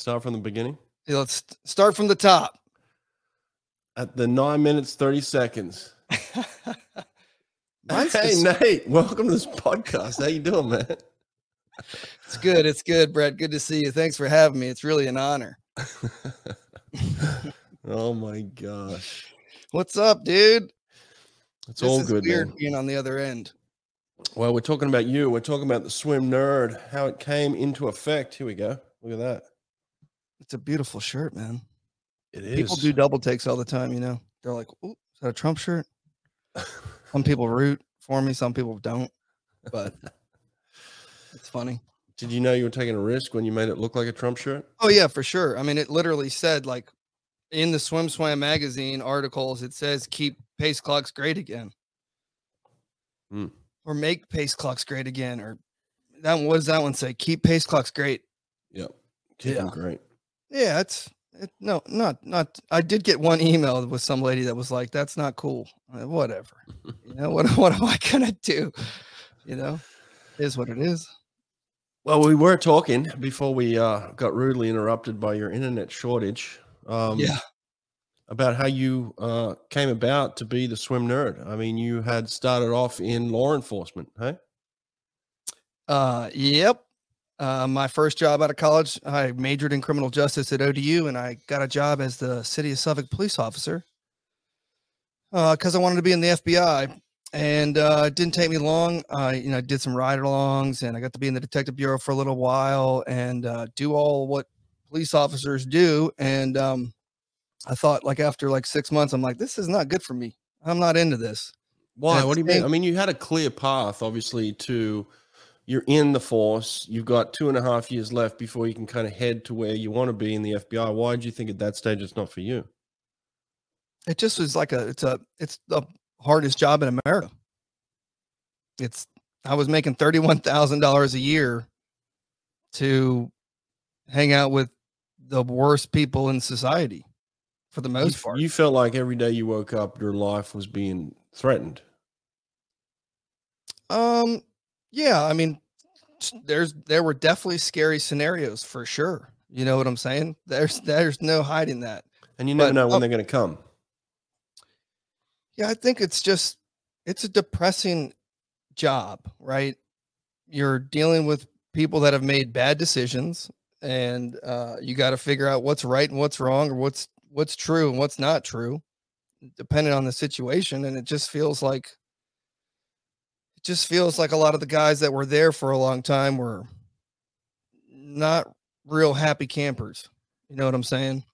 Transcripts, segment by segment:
Start from the beginning. Yeah, Let's start from the top. At the nine minutes thirty seconds. Hey just- Nate, welcome to this podcast. How you doing, man? It's good. It's good, Brett. Good to see you. Thanks for having me. It's really an honor. oh my gosh, What's up, dude? it's This all good, weird man. being on the other end. Well, we're talking about you. We're talking about the swim nerd, how it came into effect. Here we go. Look at that. It's a beautiful shirt, man. It is. People do double takes all the time, you know. They're like, "Ooh, is that a Trump shirt?" Some people root for me, some people don't, but it's funny. Did you know you were taking a risk when you made it look like a Trump shirt? Oh yeah, for sure. I mean, it literally said like in the Swim Swam magazine articles, it says keep pace clocks great again. Hmm. Or make pace clocks great again. Or that one- what does that one say? Keep pace clocks great. Yep. Keep Yeah. great. Yeah, it's it, no, not not. I did get one email with some lady that was like, "That's not cool." Uh, whatever. You know what? What am I gonna do? You know, is what it is. Well, we were talking before we uh, got rudely interrupted by your internet shortage. Um, yeah. About how you uh, came about to be the swim nerd. I mean, you had started off in law enforcement, hey? Uh, yep. Uh, my first job out of college, I majored in criminal justice at ODU, and I got a job as the city of Suffolk police officer because I wanted to be in the FBI. And uh, it didn't take me long. I, you know, did some ride-alongs, and I got to be in the detective bureau for a little while and uh, do all what police officers do. And um, I thought, like after like six months, I'm like, this is not good for me. I'm not into this. Why? That's What do you mean? I mean, you had a clear path, obviously, to you're in the force. You've got two and a half years left before you can kind of head to where you want to be in the FBI. Why do you think at that stage it's not for you? it just was like a it's a it's the hardest job in america it's i was making $31000 a year to hang out with the worst people in society for the most f- part you felt like every day you woke up, your life was being threatened. um yeah i mean there's there were definitely scary scenarios for sure you know what i'm saying there's there's no hiding that And you never But, know when oh- they're going to come. Yeah, I think it's just it's a depressing job, right? You're dealing with people that have made bad decisions and uh, you got to figure out what's right and what's wrong or what's what's true and what's not true depending on the situation and it just feels like it just feels like a lot of the guys that were there for a long time were not real happy campers. You know what I'm saying?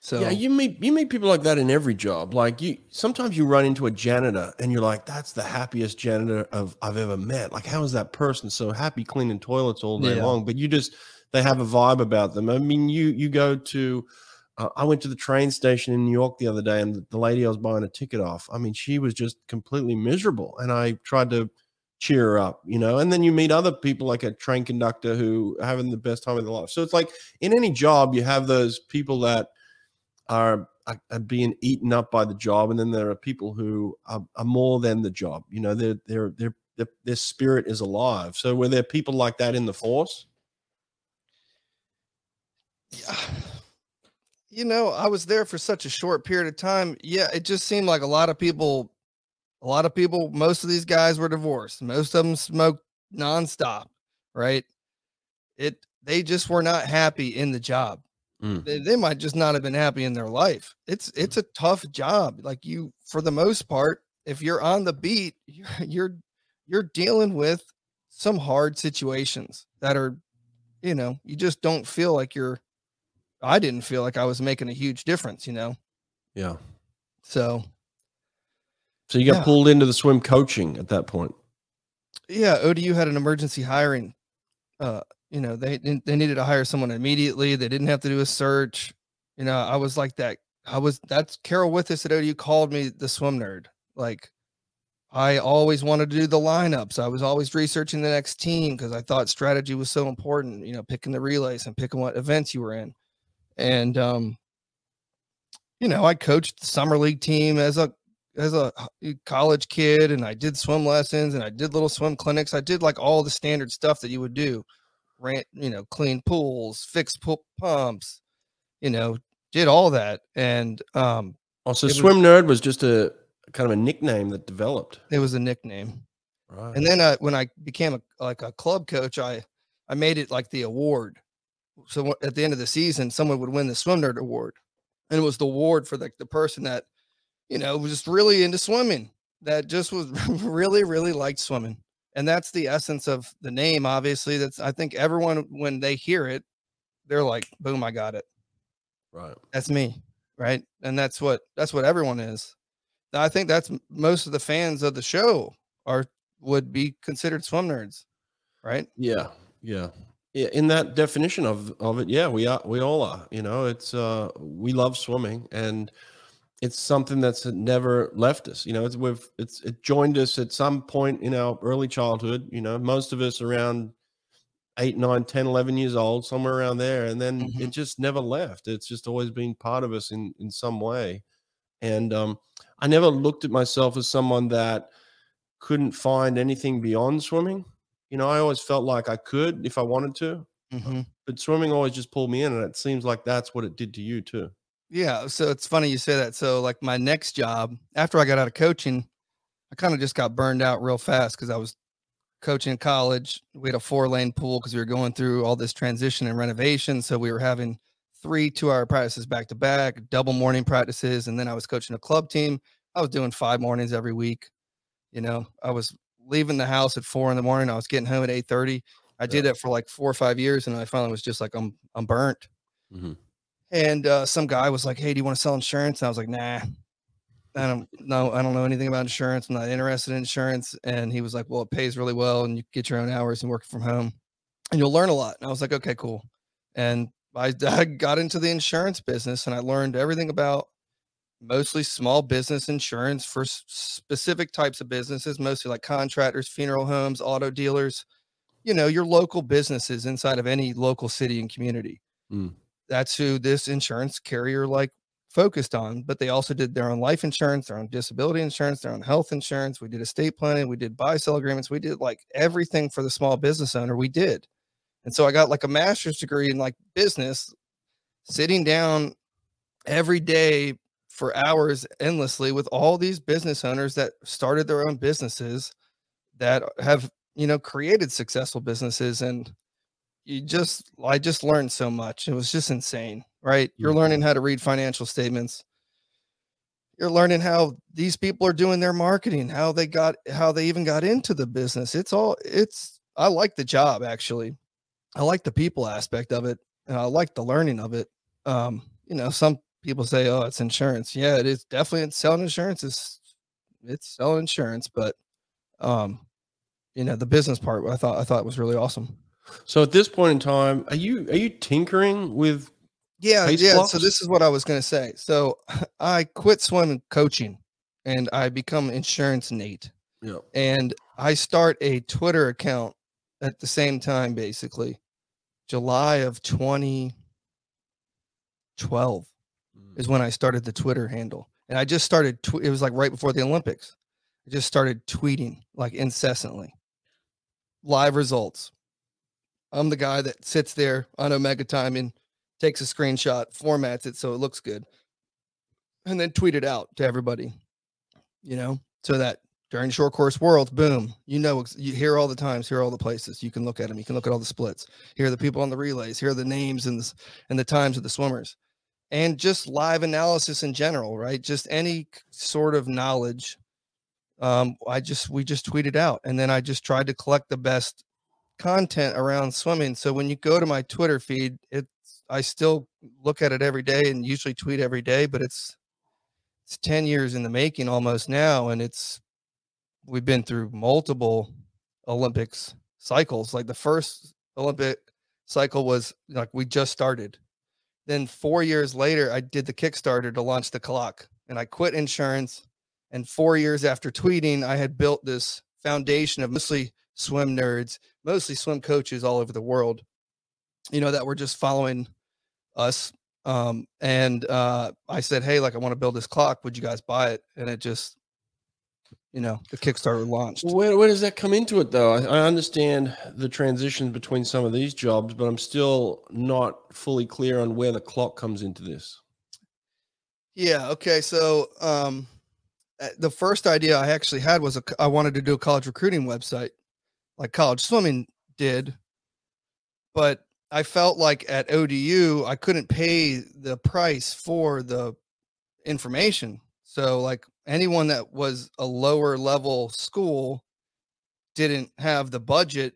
So Yeah, you meet you meet people like that in every job. Like you, sometimes you run into a janitor and you're like, "That's the happiest janitor of I've ever met." Like, how is that person so happy cleaning toilets all day Yeah. long? But you just they have a vibe about them. I mean, you you go to. I went to the train station in New York the other day, and the- lady I was buying a ticket off. I mean, she was just completely miserable, and I tried to cheer her up, you know. And then you meet other people like a train conductor who are having the best time of their life. So it's like in any job, you have those people that are, are, being eaten up by the job, and then there are people who are, are more than the job. You know, their their their their spirit is alive. So were there people like that in the force? Yeah. You know, I was there for such a short period of time. Yeah, it just seemed like a lot of people, a lot of people, most of these guys were divorced. Most of them smoked nonstop, right? It they just were not happy in the job. Mm. They, they might just not have been happy in their life. It's it's a tough job. Like you, for the most part, if you're on the beat, you're you're you're dealing with some hard situations that are, you know, you just don't feel like you're I didn't feel like I was making a huge difference, you know. Yeah. So So you got Yeah. pulled into the swim coaching at that point. yeah, ODU had an emergency hiring. Uh, you know, they didn't- they needed to hire someone immediately. They didn't have to do a search. You know, I was like that. I was that's Carol with us at ODU called me the swim nerd. Like I always wanted to do the lineups. I was always researching the next team because I thought strategy was so important, you know, picking the relays and picking what events you were in. And um, you know, I coached the summer league team as a as a college kid and I did swim lessons and I did little swim clinics. I did like all the standard stuff that you would do. ran, you know, clean pools, fix pool pumps, you know, did all that. And um, Oh, so was- swim nerd was just a kind of a nickname that developed. it was a nickname. Right. And then uh, when I became a, like a club coach, I I made it like the award. So at the end of the season, someone would win the swim nerd award, and it was the award for like the person that you know was just really into swimming, that just was really really liked swimming, and that's the essence of the name. Obviously, that's I think everyone when they hear it, they're like, boom, I got it. right. That's me, right? And that's what that's what everyone is. I think that's most of the fans of the show are would be considered swim nerds, right? Yeah, yeah. Yeah, in that definition of of it, yeah, we are we all are. You know, it's uh we love swimming and it's something that's never left us. You know, it's we've it's it joined us at some point in our early childhood, you know, most of us around 8, 9, 10, 11 years old, somewhere around there. And then Mhm. it just never left. It's just always been part of us in in some way. And um I never looked at myself as someone that couldn't find anything beyond swimming. You know, I always felt like I could if I wanted to, Mm-hmm. but swimming always just pulled me in, and it seems like that's what it did to you too. Yeah. So it's funny you say that. So like my next job after I got out of coaching, I kind of just got burned out real fast because I was coaching in college. We had a four lane pool because we were going through all this transition and renovation. So we were having three two hour practices back to back, double morning practices, and then I was coaching a club team. I was doing five mornings every week. You know, I was leaving the house at four in the morning. I was getting home at eight thirty. I did that for like four or five years, and I finally was just like, I'm I'm burnt. Mhm. And uh, some guy was like, "Hey, do you want to sell insurance?" And I was like, "Nah, I don't know. I don't know anything about insurance. I'm not interested in insurance." And he was like, "Well, it pays really well, and you get your own hours and work from home, and you'll learn a lot." And I was like, "Okay, cool." And I, I got into the insurance business, and I learned everything about mostly small business insurance for specific types of businesses, mostly like contractors, funeral homes, auto dealers. You know, your local businesses inside of any local city and community Mm. that's who this insurance carrier like focused on but they also did their own life insurance their own disability insurance their own health insurance we did estate planning we did buy sell agreements we did like everything for the small business owner we did and so i got like a master's degree in like business sitting down every day for hours endlessly with all these business owners that started their own businesses that have you know created successful businesses and you just I just learned so much. It was just insane, right? You're Mhm. learning how to read financial statements. You're learning how these people are doing their marketing, how they got how they even got into the business. It's all it's I like the job actually. I like the people aspect of it and I like the learning of it. Um, you know, some people say, "Oh, it's insurance." Yeah, it is definitely selling insurance is it's selling insurance, but um you know, the business part I thought I thought was really awesome. So at this point in time, are you are you tinkering with? Yeah, yeah. blocks? So this is what I was going to say. So I quit swimming coaching, and I become insurance Nate, Yeah. and I start a Twitter account at the same time, basically, July of 2012 is when I started the Twitter handle, and I just started. Tw- it was like right before the Olympics. I just started tweeting like incessantly, live results. I'm the guy that sits there on Omega Timing, takes a screenshot, formats it so it looks good, and then tweet it out to everybody. You know, so that during short course world, boom, you know, you hear all the times, hear all the places. You can look at them. You can look at all the splits. Hear the people on the relays. Hear the names and the and the times of the swimmers and just live analysis in general, right? Just any sort of knowledge. Um, I just we just tweeted out, and then I just tried to collect the best content around swimming. So when you go to my Twitter feed, it's I still look at it every day and usually tweet every day, but it's it's 10 years in the making almost now and it's we've been through multiple Olympics cycles. Like the first Olympic cycle was like we just started. Then 4 years later I did the Kickstarter to launch the clock and I quit insurance and 4 years after tweeting I had built this foundation of mostly swim nerds, mostly swim coaches all over the world. You know that were just following us um and uh i said hey like i want to build this clock would you guys buy it and it just you know the Kickstarter launched. Where, where does that come into it, though? I, I understand the transition between some of these jobs, but I'm still not fully clear on where the clock comes into this. Yeah. Okay. So, um, uh, the first idea I actually had was a, I wanted to do a college recruiting website, like college swimming did, but I felt like at ODU I couldn't pay the price for the information. So, like anyone that was a lower level school didn't have the budget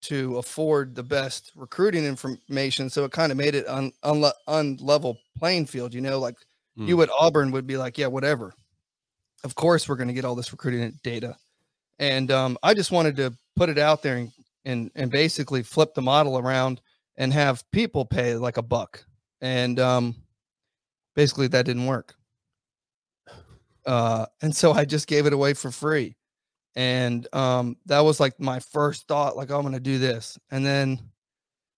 to afford the best recruiting information. So it kind of made it un, unle- unlevel playing field. You know, like mm. you at Auburn would be like, yeah, whatever. Of course, we're going to get all this recruiting data. And um, I just wanted to put it out there and, and, and basically flip the model around and have people pay like a buck. And um, basically, that didn't work. Uh, and so I just gave it away for free. And um, that was like my first thought, like, I'm going to do this. And then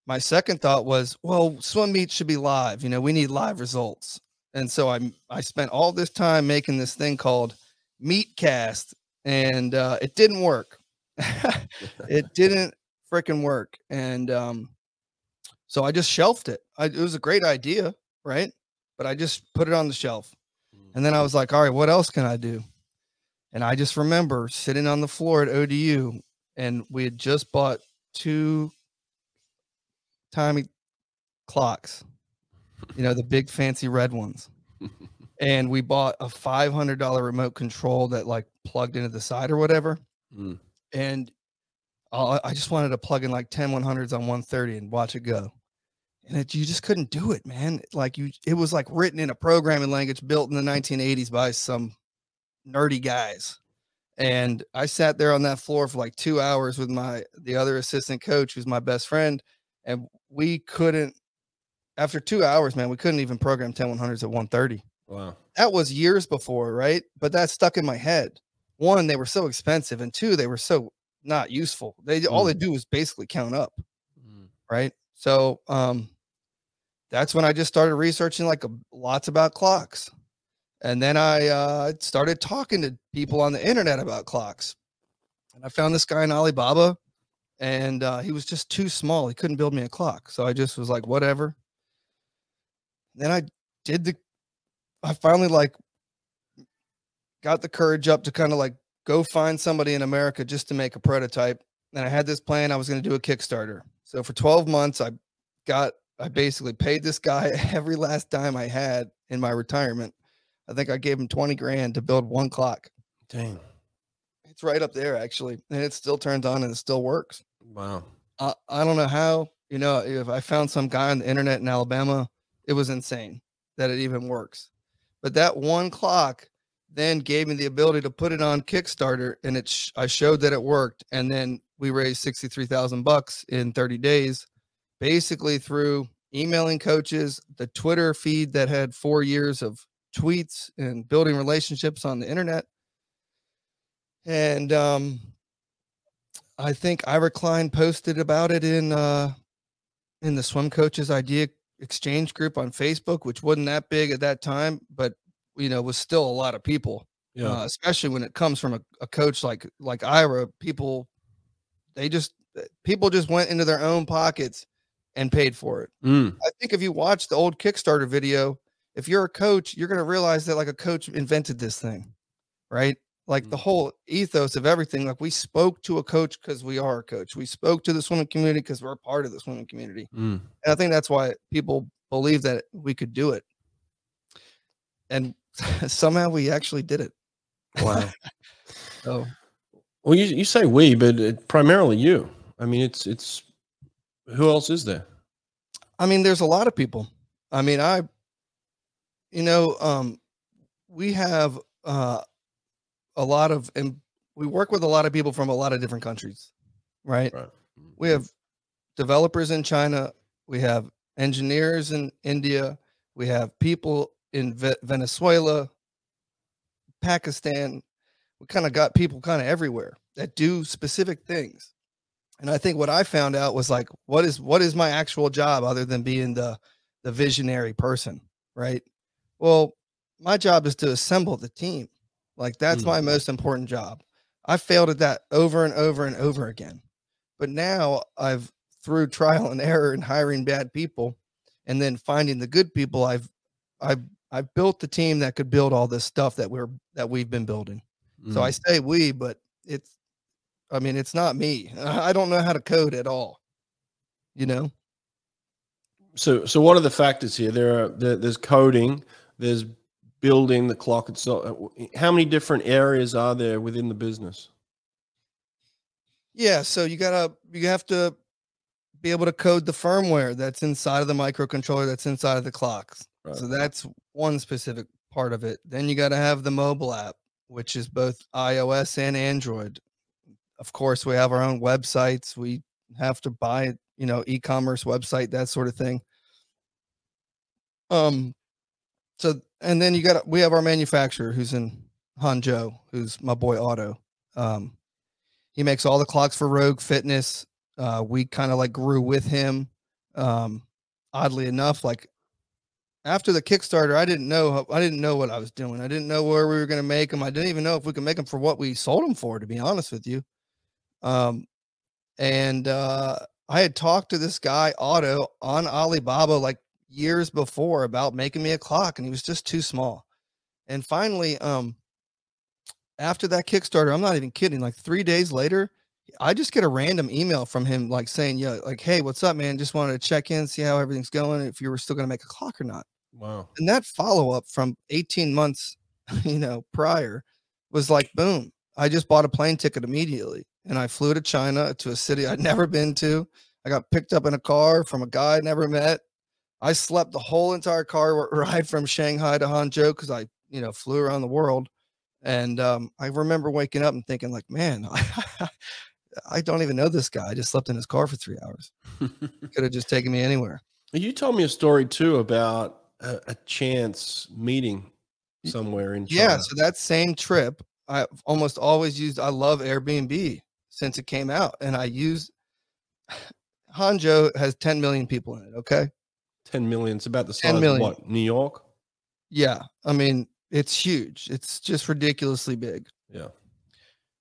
my second thought was, well, swim meet should be live. You know, we need live results. And so I I spent all this time making this thing called Meetcast, and uh, it didn't work. it didn't freaking work. And um, so I just shelved it. I, it was a great idea, right? But I just put it on the shelf. And then I was like, all right, what else can I do? And I just remember sitting on the floor at ODU and we had just bought two timey clocks, you know, the big fancy red ones. and we bought a $500 remote control that like plugged into the side or whatever. Mm. And I just wanted to plug in like 10 100s on 130 and watch it go and it, you just couldn't do it, man. Like you, it was like written in a programming language built in the 1980s by some nerdy guys. And I sat there on that floor for like two hours with my the other assistant coach, who's my best friend, and we couldn't. After two hours, man, we couldn't even program 10 100s at 130. Wow, that was years before, right? But that stuck in my head. One, they were so expensive, and two, they were so not useful. They mm. all they do is basically count up, mm. right? So, um, that's when I just started researching like a, lots about clocks. And then I uh, started talking to people on the internet about clocks. And I found this guy in Alibaba, and uh, he was just too small. He couldn't build me a clock. So I just was like, whatever. Then I did the, I finally like got the courage up to kind of like go find somebody in America just to make a prototype. And I had this plan. I was going to do a Kickstarter. So for 12 months, I got I basically paid this guy every last dime I had in my retirement. I think I gave him 20 grand to build one clock. Dang. It's right up there actually. And it still turns on and it still works. Wow. I, I don't know how, you know, if I found some guy on the internet in Alabama, it was insane that it even works. But that one clock then gave me the ability to put it on Kickstarter and it sh- I showed that it worked and then we raised 63,000 bucks in 30 days basically through emailing coaches, the Twitter feed that had four years of tweets and building relationships on the internet. And um, I think Ira Klein posted about it in uh, in the swim coaches idea exchange group on Facebook, which wasn't that big at that time, but you know was still a lot of people. Yeah. Uh, especially when it comes from a, a coach like like Ira, people they just people just went into their own pockets and paid for it. Mm. I think if you watch the old Kickstarter video, if you're a coach, you're going to realize that like a coach invented this thing, right? Like mm. the whole ethos of everything. Like we spoke to a coach because we are a coach. We spoke to the swimming community because we're a part of the swimming community. Mm. And I think that's why people believe that we could do it. And somehow we actually did it. Wow. oh. Well, you, you say we, but it, primarily you. I mean, it's it's who else is there? I mean, there's a lot of people. I mean, I, you know, um, we have uh, a lot of, and we work with a lot of people from a lot of different countries, right? right. We have developers in China, we have engineers in India, we have people in Ve- Venezuela, Pakistan. We kind of got people kind of everywhere that do specific things. And I think what I found out was like, what is what is my actual job other than being the the visionary person, right? Well, my job is to assemble the team. Like that's Mm. my most important job. I failed at that over and over and over again. But now I've through trial and error and hiring bad people and then finding the good people, I've I've I've built the team that could build all this stuff that we're that we've been building. So I Mm. say we, but it's I mean, it's not me. I don't know how to code at all. You know? So, so what are the factors here? There are there, there's coding, there's building the clock itself. Uh, how many different areas are there within the business? Yeah, so you gotta you have to be able to code the firmware that's inside of the microcontroller that's inside of the clocks. Right. So that's one specific part of it. Then you got to have the mobile app, which is both iOS and Android. Of course, we have our own websites. We have to buy, you know, e-commerce website, that sort of thing. Um so and then you got we have our manufacturer who's in Hangzhou, who's my boy Otto. Um he makes all the clocks for Rogue Fitness. Uh we kind of like grew with him. Um oddly enough, like after the Kickstarter, I didn't know I didn't know what I was doing. I didn't know where we were going to make them. I didn't even know if we could make them for what we sold them for, to be honest with you. Um, and uh, I had talked to this guy Otto on Alibaba like years before about making me a clock, and he was just too small. And finally, um, after that Kickstarter, I'm not even kidding. Like three days later, I just get a random email from him, like saying, "Yeah, like, hey, what's up, man? Just wanted to check in, see how everything's going, if you were still going to make a clock or not." Wow. and that follow up from 18 months you know prior was like boom i just bought a plane ticket immediately and i flew to china to a city i'd never been to. I got picked up in a car from a guy i never met. I slept the whole entire car ride from shanghai to hangzhou because i you know flew around the world. And um, i remember waking up and thinking like man i don't even know this guy. I just slept in his car for three hours. Could have just taken me anywhere. You told me a story too about a, a chance meeting somewhere in China. Yeah, so that same trip, I almost always used. I love Airbnb since it came out, and I use Hangzhou has 10 million people in it. Okay, 10 million. It's about the 10 size of what? New York? yeah, I mean it's huge. It's just ridiculously big. Yeah.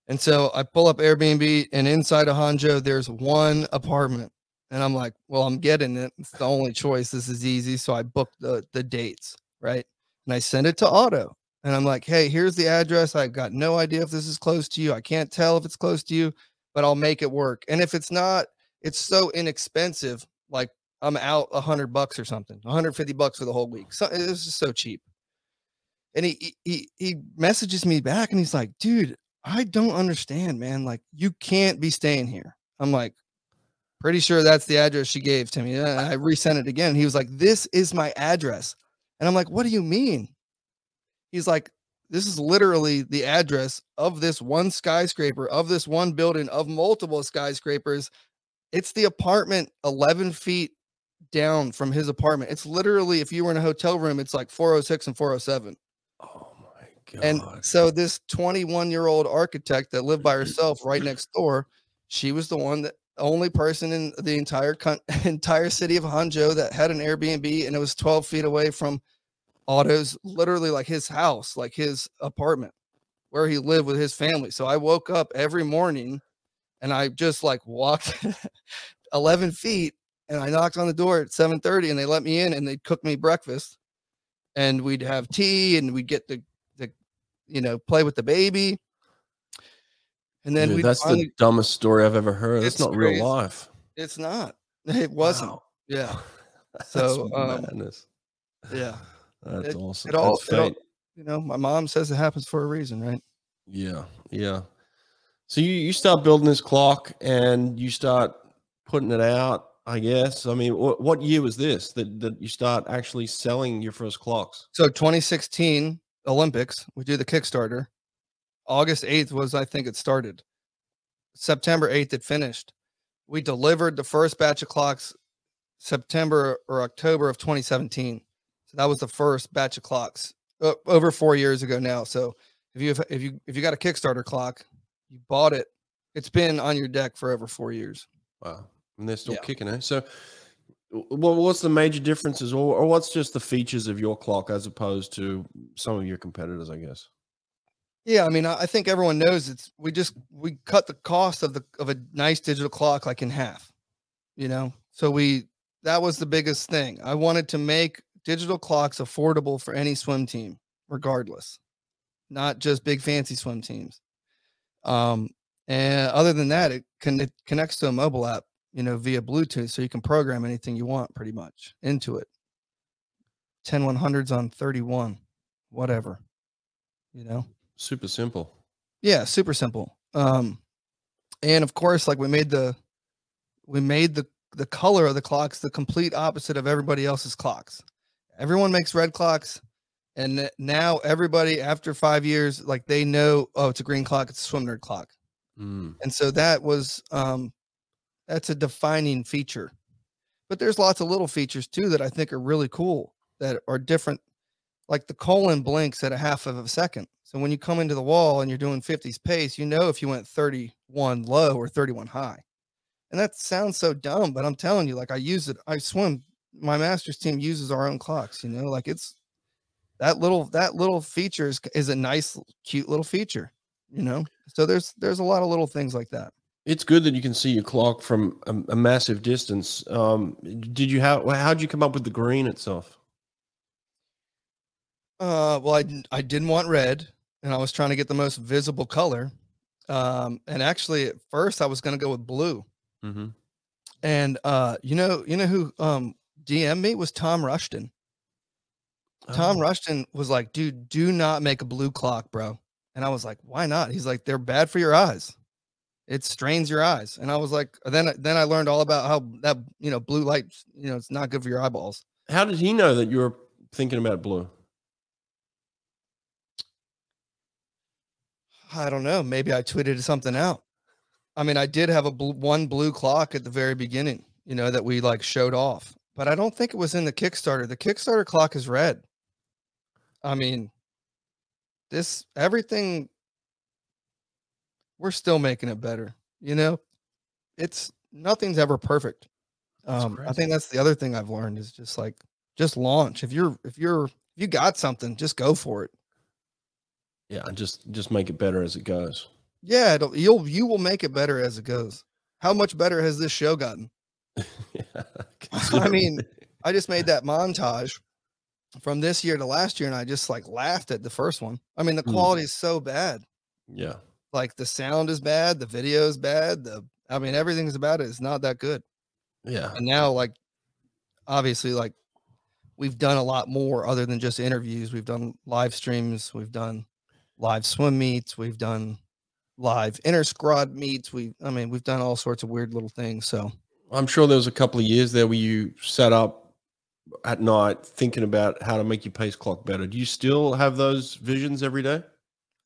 And so I pull up Airbnb, and inside of Hangzhou, there's one apartment, and I'm like, well, I'm getting it. It's the only choice. This is easy. So I booked the the dates, right? And I send it to Otto, and I'm like, hey, here's the address. I've got no idea if this is close to you. I can't tell if it's close to you, but I'll make it work. And if it's not, it's so inexpensive. Like I'm out a hundred bucks or something, 150 bucks for the whole week. So it's just so cheap. And he he- he messages me back, and he's like, dude, I don't understand, man. Like, you can't be staying here. I'm like, pretty sure that's the address she gave to me. And I resent it again. He was like, This is my address. And I'm like, What do you mean? He's like, This is literally the address of this one skyscraper, of this one building, of multiple skyscrapers. It's the apartment 11 feet down from his apartment. It's literally, if you were in a hotel room, it's like 406 and 407. Oh my God. And so this 21 year old architect that lived by herself right next door, she was the one that only person in the entire entire city of Hangzhou that had an Airbnb, and it was 12 feet away from Otto's, literally like his house, like his apartment, where he lived with his family. So I woke up every morning, and I just like walked 11 feet, and I knocked on the door at 7:30, and they let me in, and they cooked me breakfast and we'd have tea and we'd get the the you know play with the baby and then we that's finally the dumbest story I've ever heard. That's It's not crazy. real life. it's not it wasn't Wow. yeah That's So, um, madness. yeah That's it- awesome. it all- That's it all- you know my mom says it happens for a reason right Yeah, yeah. So you you start building this clock and you start putting it out. I guess. I mean, what what year was this that that you start actually selling your first clocks? so 2016 olympics we do the kickstarter august 8th was i think it started september 8th it finished we delivered the first batch of clocks september or october of 2017 so that was the first batch of clocks uh, over four years ago now so if you if you if you got a kickstarter clock you bought it it's been on your deck for over four years Wow, and they're still Yeah. kicking it. So, well, what's the major differences, or, or what's just the features of your clock as opposed to some of your competitors? I guess. Yeah, I mean, I think everyone knows it's we just we cut the cost of the of a nice digital clock like in half, you know. So we that was the biggest thing. I wanted to make digital clocks affordable for any swim team, regardless, not just big fancy swim teams. Um, and other than that, it, con- it connects to a mobile app, you know, via Bluetooth, so you can program anything you want pretty much into it. 10 100s on 31, whatever, you know. Super simple. Yeah, super simple. Um, and of course, like we made the we made the the color of the clocks the complete opposite of everybody else's clocks. Everyone makes red clocks, and now everybody after five years, like they know, oh, it's a green clock, it's a swim nerd clock, Mm. and so that was um, that's a defining feature. But there's lots of little features too that I think are really cool that are different. Like the colon blinks at a half of a second. So when you come into the wall and you're doing 50s pace, you know if you went 31 low or 31 high. And that sounds so dumb, but I'm telling you, like I use it, I swim. My master's team uses our own clocks, you know, like it's that little that little feature is, is a nice, cute little feature, you know. So there's there's a lot of little things like that. It's good that you can see your clock from a, a massive distance. Um, did you how how'd you come up with the green itself? Uh, well, I didn't- I didn't want red, and I was trying to get the most visible color. Um, and actually, at first, I was going to go with blue. Mm-hmm. And uh, you know, you know who um DM me was Tom Rushton. Tom Oh. Rushton was like, "Dude, do not make a blue clock, bro." And I was like, "Why not?" He's like, "They're bad for your eyes. It strains your eyes." And I was like, then I- then I learned all about how that you know blue light, you know, it's not good for your eyeballs. How did he know that you were thinking about blue? I don't know. Maybe I tweeted something out. I mean, I did have a blue, one blue clock at the very beginning, you know, that we like showed off, but I don't think it was in the Kickstarter. The Kickstarter clock is red. I mean, this everything we're still making it better, you know. It's nothing's ever perfect. Um, I think that's the other thing I've learned is just like just launch. If you're if you're if you got something, just go for it. Yeah, just just make it better as it goes. Yeah, it'll, you'll you will make it better as it goes. How much better has this show gotten? yeah, I mean, I just made that montage from this year to last year, and I just like laughed at the first one. I mean, the Mm. quality is so bad. yeah, Like the sound is bad, the video is bad. The I mean, everything's about it. It's not that good. yeah. And now, like, obviously, like we've done a lot more other than just interviews. We've done live streams. We've done live swim meets. We've done live inter squad meets. We, I mean, we've done all sorts of weird little things. So I'm sure there was a couple of years there where you sat up at night thinking about how to make your pace clock better. Do you still have those visions every day?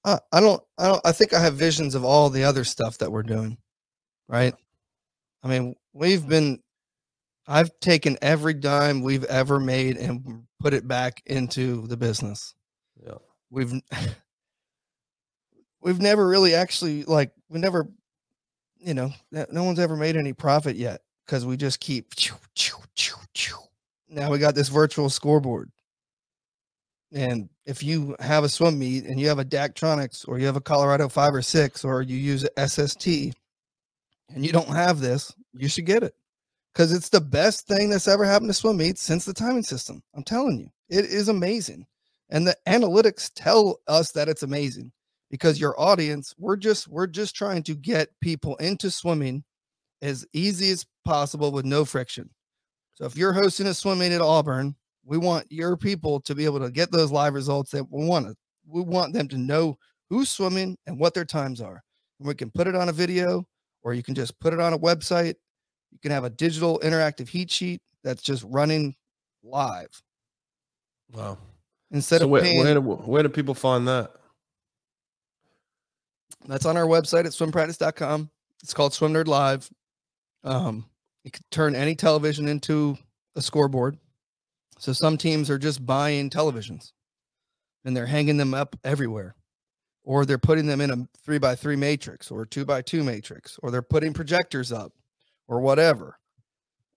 I, I don't, I don't, I think I have visions of all the other stuff that we're doing. Right. I mean, we've been, I've taken every dime we've ever made and put it back into the business. Yeah. We've, we've never really actually like, we never, you know, no no one's ever made any profit yet because we just keep, now we got this virtual scoreboard. And if you have a swim meet and you have a Daktronics or you have a Colorado five or six or you use a SST and you don't have this, you should get it because it's the best thing that's ever happened to swim meets since the timing system. I'm telling you, it is amazing. And the analytics tell us that it's amazing because your audience, we're just we're just trying to get people into swimming as easy as possible with no friction. So if you're hosting a swim meet at Auburn, we want your people to be able to get those live results that we want to. We want them to know who's swimming and what their times are. And we can put it on a video or you can just put it on a website. You can have a digital interactive heat sheet that's just running live Wow. instead so of where, paying. where, do, where do people find that? That's on our website at swimpractice.com. It's called Swim Nerd Live. Um, you can turn any television into a scoreboard. So some teams are just buying televisions and they're hanging them up everywhere. Or they're putting them in a three by three matrix or two by two matrix, or they're putting projectors up or whatever.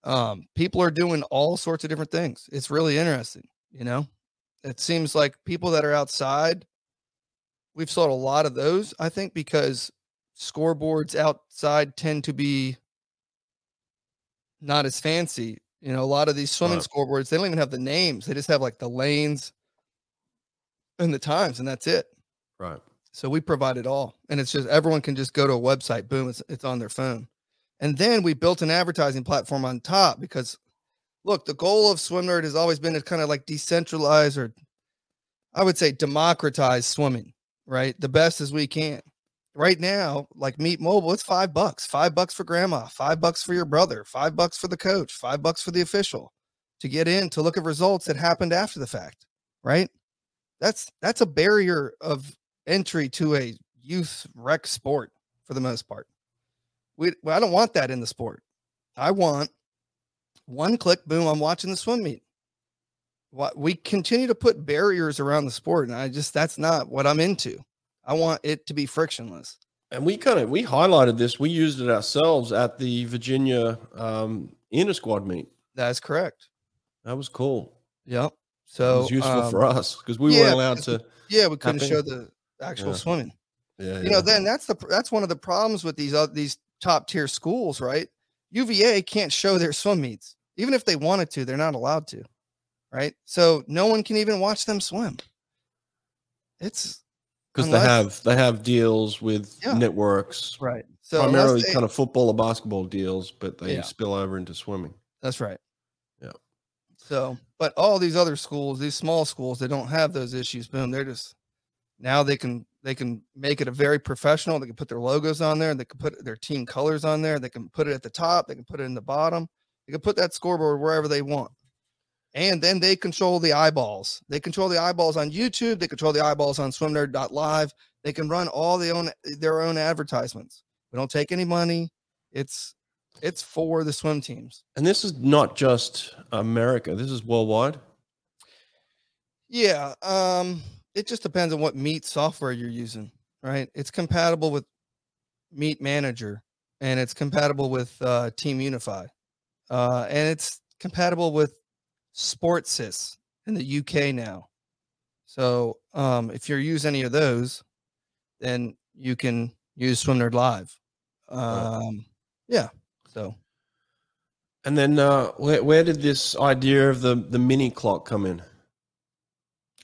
Um, people are doing all sorts of different things. It's really interesting, you know. It seems like people that are outside we've sold a lot of those, I think, because scoreboards outside tend to be not as fancy. You know, a lot of these swimming Right. scoreboards, they don't even have the names. They just have like the lanes and the times, and that's it. Right. So we provide it all. And it's just everyone can just go to a website, boom, it's, it's on their phone. And then we built an advertising platform on top because look, the goal of Swim Nerd has always been to kind of like decentralize or I would say democratize swimming, right? The best as we can. Right now, like Meet Mobile, it's five bucks, five bucks for grandma, five bucks for your brother, five bucks for the coach, five bucks for the official to get in to look at results that happened after the fact, right? That's that's a barrier of entry to a youth rec sport for the most part. We well, I don't want that in the sport. I want one click, boom, I'm watching the swim meet. What we continue to put barriers around the sport, and I just that's not what I'm into. I want it to be frictionless. And we kind of we highlighted this. We used it ourselves at the Virginia um, inter squad meet. That's correct. That was cool. Yep. it So was useful um, for us because we yeah, weren't allowed to. Yeah, we couldn't show the actual Yeah. swimming. Yeah, you know then that's the that's one of the problems with these uh, these top tier schools right uva can't show their swim meets even if they wanted to they're not allowed to right so no one can even watch them swim it's because they have they have deals with Yeah. networks, right so primarily they- kind of football or basketball deals, but they Yeah. spill over into swimming. that's right Yeah. so but all these other schools these small schools they don't have those issues boom they're just now they can they can make it a very professional they can put their logos on there they can put their team colors on there they can put it at the top they can put it in the bottom they can put that scoreboard wherever they want and then they control the eyeballs they control the eyeballs on youtube they control the eyeballs on swimnerd.live they can run all the own their own advertisements we don't take any money it's it's for the swim teams And this is not just America. This is worldwide. Yeah, um, it just depends on what Meet software you're using, right? It's compatible with Meet Manager, and it's compatible with uh, Team Unify, uh, and it's compatible with SportSys in the UK now. So, um, if you're use any of those, then you can use SwimNerd Live. Um, yeah. So And then uh, where where did this idea of the the mini clock come in?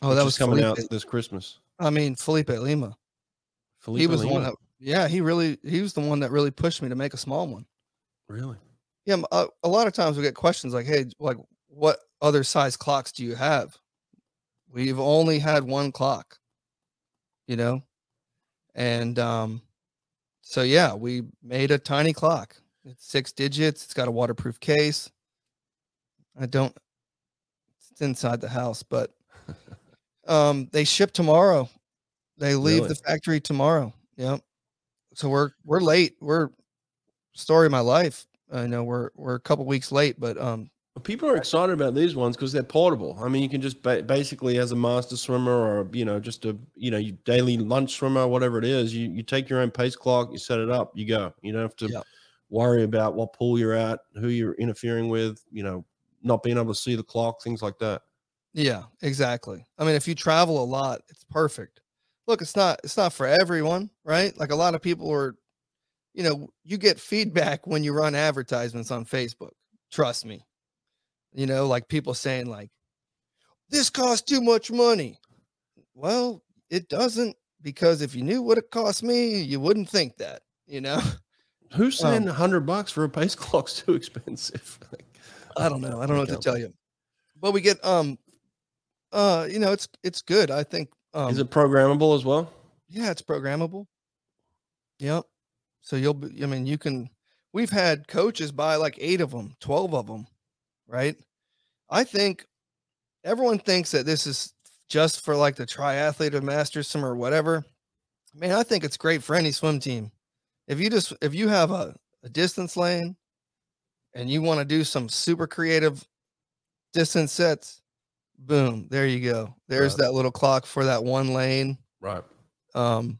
oh, that was coming Felipe. out this Christmas. I mean, Felipe Lima. he Felipe was the one Lima. that yeah he really he was the one that really pushed me to make a small one really. yeah uh, a, a lot of times we get questions like hey like what other size clocks do you have? We've only had one clock you know? And um so yeah we made a tiny clock. It's six digits it's got a waterproof case. I don't it's inside the house but um they ship tomorrow. They leave Really? the factory tomorrow. Yep. So we're we're late. We're story of my life. I know we're we're a couple weeks late but um People are excited about these ones because they're portable. I mean, you can just ba- basically, as a master swimmer or you know, just a you know, you daily lunch swimmer, whatever it is, you you take your own pace clock, you set it up, you go. You don't have to Yep. worry about what pool you're at, who you're interfering with, you know, not being able to see the clock, things like that. Yeah, exactly. I mean, if you travel a lot, it's perfect. Look, it's not it's not for everyone, right? Like a lot of people are, you know, you get feedback when you run advertisements on Facebook. Trust me. You know, like people saying like this costs too much money. Well, it doesn't because if you knew what it cost me, you wouldn't think that, you know. Who's Um, saying a hundred bucks for a pace clock's too expensive? Like, I don't know. I don't know what to tell you. But we get um uh you know, it's it's good. I think um is it programmable as well? Yeah, it's programmable. Yep. So you'll be, I mean, you can, we've had coaches buy like eight of them, 12 of them, right? I think everyone thinks that this is just for like the triathlete or master swim or whatever. Man, I think it's great for any swim team. If you just, if you have a, a distance lane and you want to do some super creative distance sets, boom, there you go. There's Right. that little clock for that one lane. Right. Um,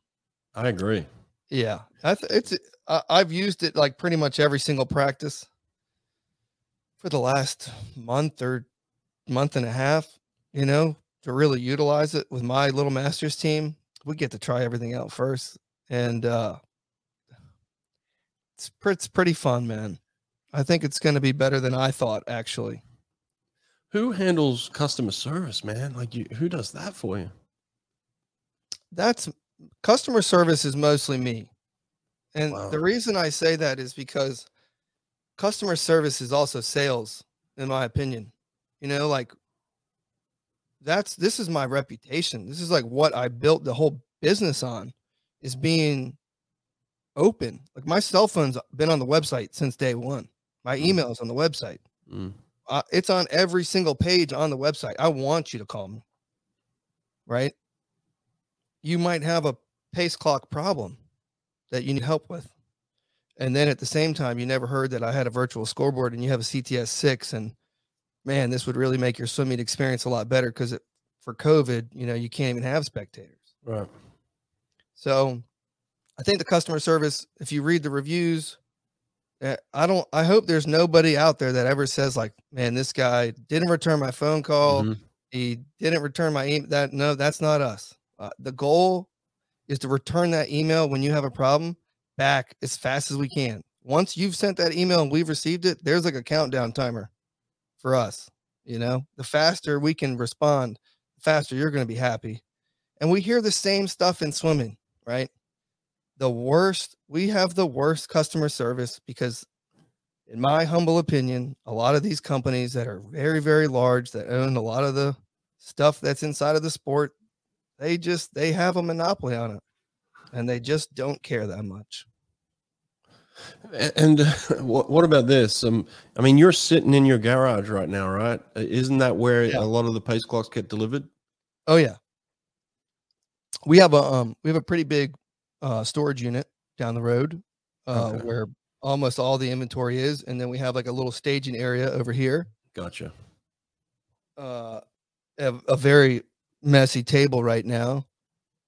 I agree. yeah, I th- it's I, I've used it like pretty much every single practice for the last month or month and a half. You know, to really utilize it with my little masters team. we get to try everything out first, and uh, it's it's pretty fun, man. I think it's going to be better than I thought, actually. Who handles customer service, man? Like you, who does that for you? That's customer service is mostly me. And Wow. the reason I say that is because customer service is also sales, in my opinion. You know, like that's this is my reputation. This is like what I built the whole business on is being open. Like my cell phone's been on the website since day one. My Mm. email's on the website. Mm. Uh, it's on every single page on the website. I want you to call me. Right? You might have a pace clock problem that you need help with. And then at the same time, you never heard that I had a virtual scoreboard and you have a CTS 6 and man, this would really make your swimming experience a lot better because for COVID, you know, you can't even have spectators. Right. So I think the customer service, if you read the reviews, uh, I don't, I hope there's nobody out there that ever says, like, man, this guy didn't return my phone call. Mhm. He didn't return my email. That, no, that's not us. Uh, the goal is to return that email when you have a problem back as fast as we can. Once you've sent that email and we've received it, there's like a countdown timer for us. You know, the faster we can respond, the faster you're going to be happy. And we hear the same stuff in swimming, right? The worst, we have the worst customer service because, in my humble opinion, a lot of these companies that are very, very large that own a lot of the stuff that's inside of the sport, they just they have a monopoly on it and they just don't care that much. And uh, what, what about this? Um, I mean, you're sitting in your garage right now, right? Isn't that where Yeah. a lot of the pace clocks get delivered? Oh yeah. We have a um we have a pretty big uh storage unit down the road uh Okay. where almost all the inventory is and then we have like a little staging area over here. Gotcha. Uh a, a very messy table right now.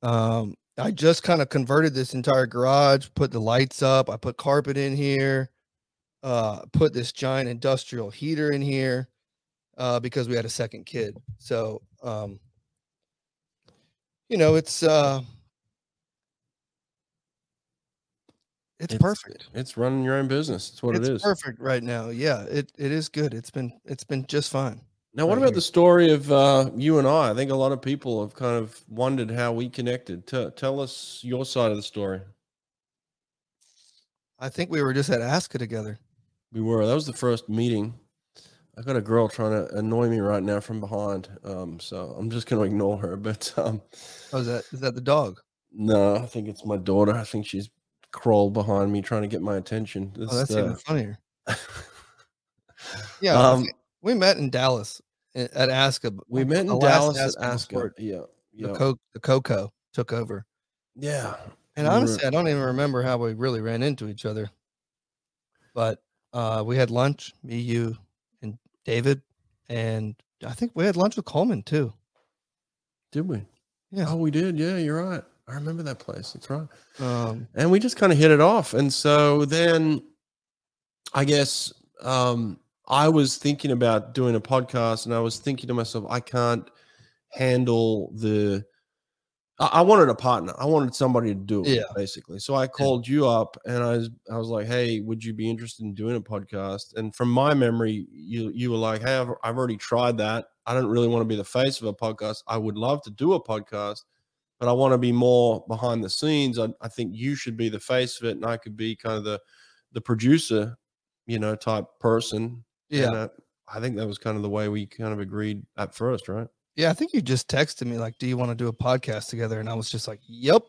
Um I just kind of converted this entire garage, put the lights up, I put carpet in here, uh put this giant industrial heater in here uh because we had a second kid. So um you know, it's uh it's, perfect. It's running your own business. It's what it's it is. perfect right now. Yeah, it it is good. It's been it's been just fine. Now, what right about here. the story of uh, you and I? I think a lot of people have kind of wondered how we connected. T- tell us your side of the story. I think we were just at ASCA together. We were. That was the first meeting. I got a girl trying to annoy me right now from behind. Um, so I'm just going to ignore her. But um, Oh, is that is that the dog? no, I think it's my daughter. I think she's crawled behind me trying to get my attention. Oh, that's uh, even funnier. Yeah, Um, we met in Dallas at ASCA. but we met in Dallas at ASCA before ASCA. Yeah. The, Yeah. Co- the Coco took over. yeah. And we were- honestly, I don't even remember how we really ran into each other. But uh, we had lunch, me, you, and David, and I think we had lunch with Coleman too. did we? Yeah. Oh, we did. Yeah, you're right. I remember that place. That's right. Um, and we just kind of hit it off and so then i guess um i was thinking about doing a podcast and i was thinking to myself i can't handle the i, I wanted a partner i wanted somebody to do it Yeah. basically so i called you up and i was i was like hey would you be interested in doing a podcast and from my memory you you were like hey i've, I've already tried that i don't really want to be the face of a podcast i would love to do a podcast but I want to be more behind the scenes. I, I think you should be the face of it, and I could be kind of the the producer, you know, type person. Yeah. And, uh, I think that was kind of the way we kind of agreed at first, right? Yeah. I think you just texted me, like, do you want to do a podcast together? And I was just like, yep.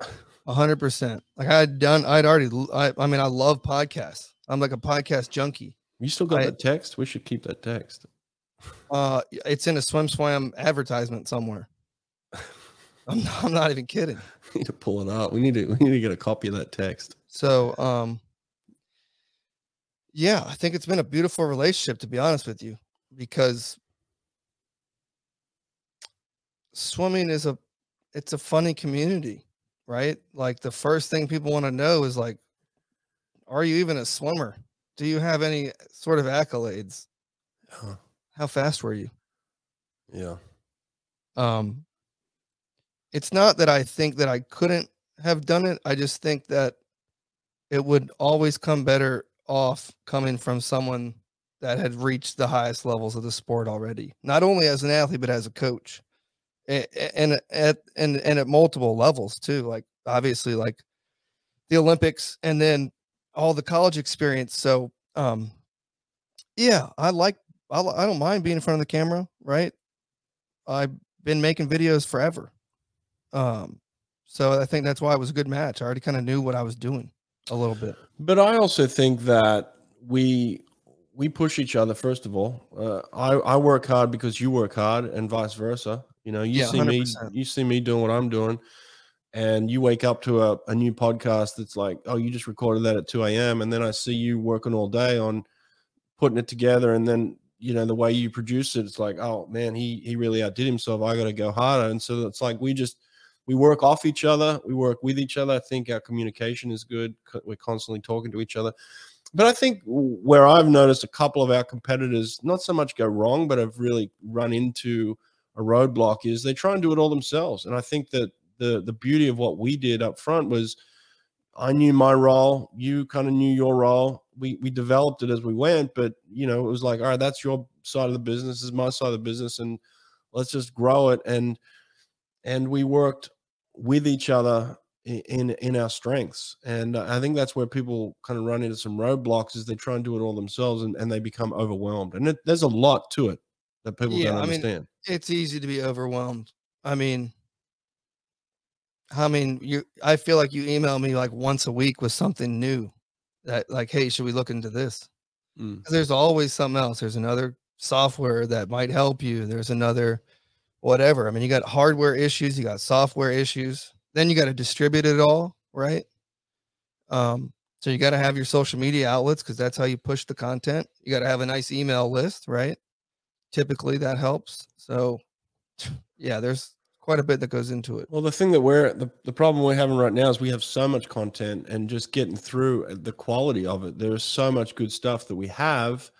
a hundred percent. Like I had done, I'd already, I, I mean, I love podcasts. I'm like a podcast junkie. You still got I- that text? We should keep that text. Uh, it's in a SwimSwam advertisement somewhere. I'm not, I'm not even kidding. We need to pull it out. We need to we need to get a copy of that text. So, um, yeah, I think it's been a beautiful relationship, to be honest with you, because swimming is a, it's a funny community, right? Like the first thing people want to know is like, are you even a swimmer? Do you have any sort of accolades? Huh. How fast were you? Yeah. Um, it's not that I think that I couldn't have done it. I just think that it would always come better off coming from someone that had reached the highest levels of the sport already, not only as an athlete but as a coach, and, and at and and at multiple levels too. Like obviously, like the Olympics, and then all the college experience. So, um, yeah, I like I, I don't mind being in front of the camera, right? I've been making videos forever. Um, so I think that's why it was a good match. I already kind of knew what I was doing a little bit. But I also think that we we push each other. First of all, uh, I I work hard because you work hard, and vice versa. You know, you Yeah, see me, 100%. you see me doing what I'm doing, and you wake up to a, a new podcast that's like, oh, you just recorded that at 2 a.m. And then I see you working all day on putting it together. And then, you know, the way you produce it, it's like, oh man, he he really outdid himself. I gotta go harder. And so it's like we just we work off each other, we work with each other. I think our communication is good. We're constantly talking to each other. But I think where I've noticed a couple of our competitors not so much go wrong, but have really run into a roadblock is they try and do it all themselves. And I think that the the beauty of what we did up front was I knew my role, you kind of knew your role. We we developed it as we went, but you know, it was like, all right, that's your side of the business, is my side of the business, and let's just grow it. And and we worked with each other in in our strengths. And I think that's where people kind of run into some roadblocks is they try and do it all themselves and, and they become overwhelmed. And it, there's a lot to it that people Yeah, don't I mean, understand. It's easy to be overwhelmed. I mean, I mean, you. I feel like you email me like once a week with something new, that like, hey, should we look into this? Mm. There's always something else. There's another software that might help you. There's another whatever. I mean, you got hardware issues, you got software issues. Then you got to distribute it all, right? Um, so you got to have your social media outlets because that's how you push the content. You got to have a nice email list, right? Typically that helps. So yeah, there's quite a bit that goes into it. Well, the thing that we're the, the problem we're having right now is we have so much content and just getting through uh, the quality of it. There's so much good stuff that we have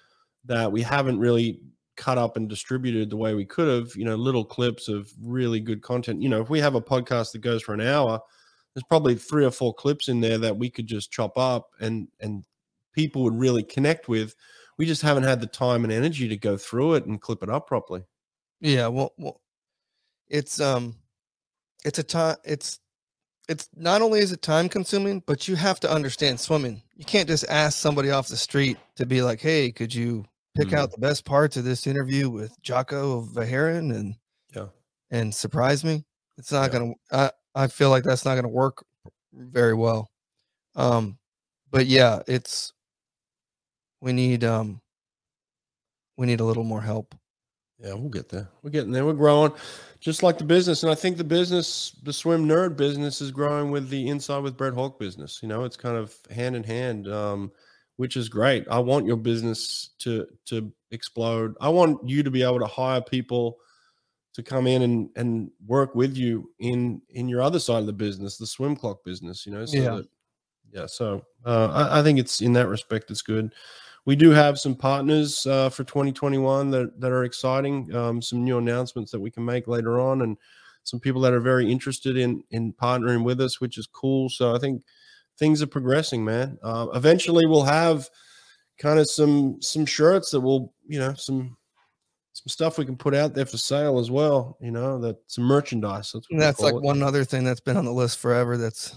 that we haven't really cut up and distributed the way we could have. You know, little clips of really good content. You know, if we have a podcast that goes for an hour, there's probably three or four clips in there that we could just chop up and and people would really connect with. We just haven't had the time and energy to go through it and clip it up properly. Yeah, well, well it's um it's a time it's it's not only is it time consuming, but you have to understand swimming. You can't just ask somebody off the street to be like, "Hey, could you pick Mhm. out the best parts of this interview with Jacco Verhaeren and Yeah. and surprise me?" It's not Yeah. to I I feel like that's not to work very well. Um but yeah, it's we need um we need a little more help. Yeah, we'll get there. We're getting there. We're growing, just like the business. And I think the business, the swim nerd business, is growing with the inside with Brett Hawke business. You know, it's kind of hand in hand, um, which is great. I want your business to to explode. I want you to be able to hire people to come in and and work with you in in your other side of the business, the swim clock business. You know, so Yeah. that, yeah. So uh, I, I think it's in that respect, it's good we do have some partners uh, for 2021 that, that are exciting um, some new announcements that we can make later on and some people that are very interested in in partnering with us which is cool so i think things are progressing man uh, eventually we'll have kind of some some shirts that will you know some some stuff we can put out there for sale as well you know that some merchandise that's, what that's like it. one other thing that's been on the list forever. That's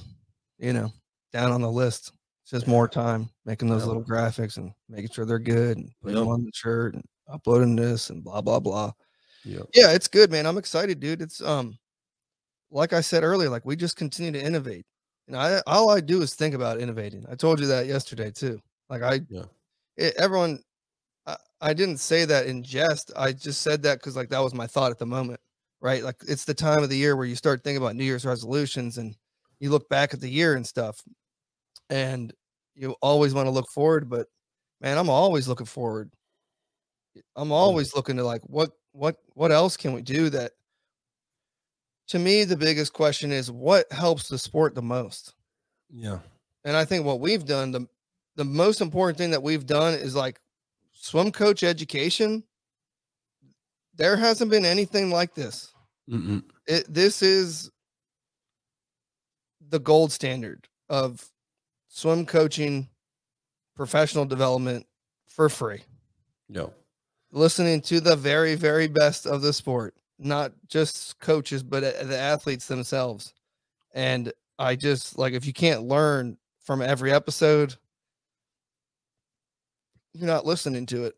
you know down on the list. It's just more time making those Yeah. little graphics and making sure they're good and putting them on the shirt and uploading this and blah blah blah. yeah Yeah, it's good, man. I'm excited, dude. It's um like I said earlier, like we just continue to innovate. And I all I do is think about innovating. I told you that yesterday too. Like I Yeah. it, everyone I, I didn't say that in jest. I just said that because like that was my thought at the moment. Right. Like it's the time of the year where you start thinking about New Year's resolutions and you look back at the year and stuff. And you always want to look forward, but man, I'm always looking forward. I'm always looking to like what what what else can we do that to me the biggest question is what helps the sport the most? Yeah. And i think what we've done the the most important thing that we've done is like swim coach education. There hasn't been anything like this. It this is the gold standard of swim coaching, professional development for free. Yeah. Listening to the very, very best of the sport, not just coaches, but uh, the athletes themselves. And I just like if you can't learn from every episode, you're not listening to it.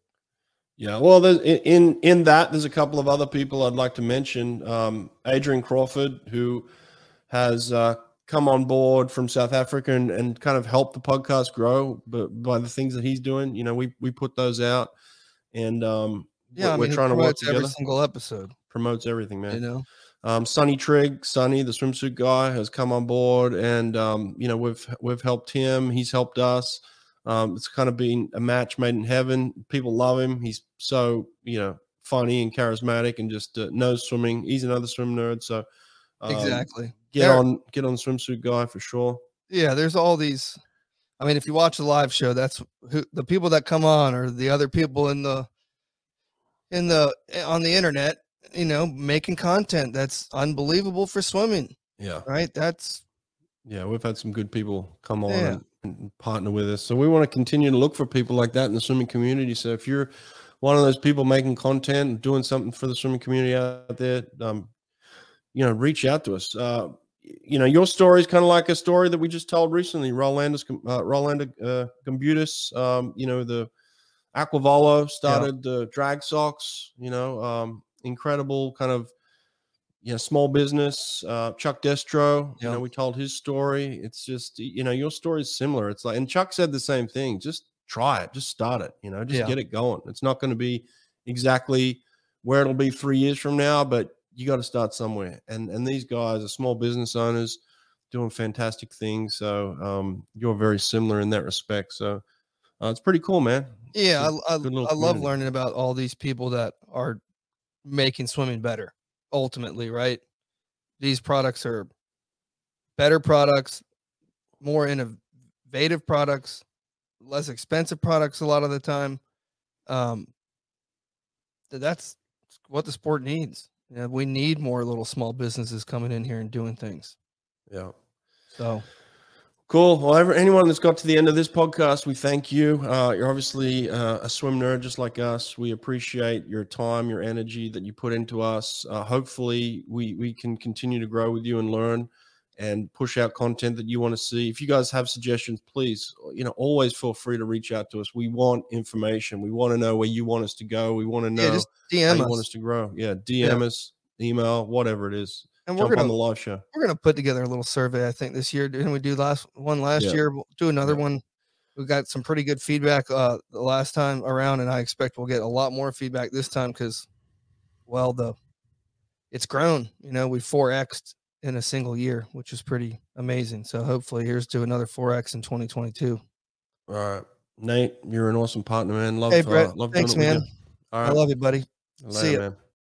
Yeah, well, there's, in in that there's a couple of other people I'd like to mention. Um, Adrian Crawford, who has uh, come on board from South Africa and, and kind of helped the podcast grow, but by the things that he's doing, you know, we we put those out, and um, Yeah, we're, I we're trying to work together. every single episode. Promotes everything, man. You know, Um, Sonny Trigg, Sonny, the swimsuit guy, has come on board, and um, you know we've we've helped him. He's helped us. Um, it's kind of been a match made in heaven. People love him. He's so you know funny and charismatic, and just uh, knows swimming. He's another swim nerd. So um, exactly. get There- on get on swimsuit guy for sure. yeah there's all these i mean if you watch the live show that's who the people that come on or the other people in the in the eh, on the internet you know making content that's unbelievable for swimming Yeah, right that's yeah, we've had some good people come on Yeah. and, partner with us. So we want to continue to look for people like that in the swimming community. So if you're one of those people making content and doing something for the swimming community out there, um, you know, reach out to us. Uh, you know, your story is kind of like a story that we just told recently. Rolandas, uh, Rolanda uh, Gumbutis, um, you know, the Aquavolo started the drag socks, you know, um, incredible kind of, you know, small business. Uh, Chuck Destro, you know, we told his story. It's just, you know, your story is similar. It's like, and Chuck said the same thing. Just try it, just start it, you know, just Yeah. get it going. It's not going to be exactly where it'll be three years from now, but you got to start somewhere. And and these guys are small business owners doing fantastic things. So um, you're very similar in that respect. So uh, it's pretty cool, man. yeah i, I, I love learning about all these people that are making swimming better ultimately right? These products are better products more innovative products less expensive products a lot of the time. Um that's what the sport needs. Yeah, we need more little small businesses coming in here and doing things. Yeah. so Cool. Well, ever, anyone that's got to the end of this podcast, we thank you. Uh, you're obviously uh, a swim nerd just like us. We appreciate your time, your energy that you put into us. Uh, hopefully, we we can continue to grow with you and learn and push out content that you want to see. If you guys have suggestions, please, you know, always feel free to reach out to us. We want information. We want to know where you want us to go. We want to know yeah just how dm you us want us to grow. Yeah, DM us, email, whatever it is. And we're Jump gonna on the live show. we're gonna put together a little survey. I think this year. Didn't we do last one last Yeah. year? We'll do another Yeah. one. We got some pretty good feedback uh the last time around, and I expect we'll get a lot more feedback this time because, well, the it's grown. You know, we four xed in a single year, which is pretty amazing. So hopefully, here's to another four x in 2022. All right, Nate, you're an awesome partner, man. Love, Hey, Brett, uh, love thanks, doing it with man. you. All I love you, buddy. Later, See man.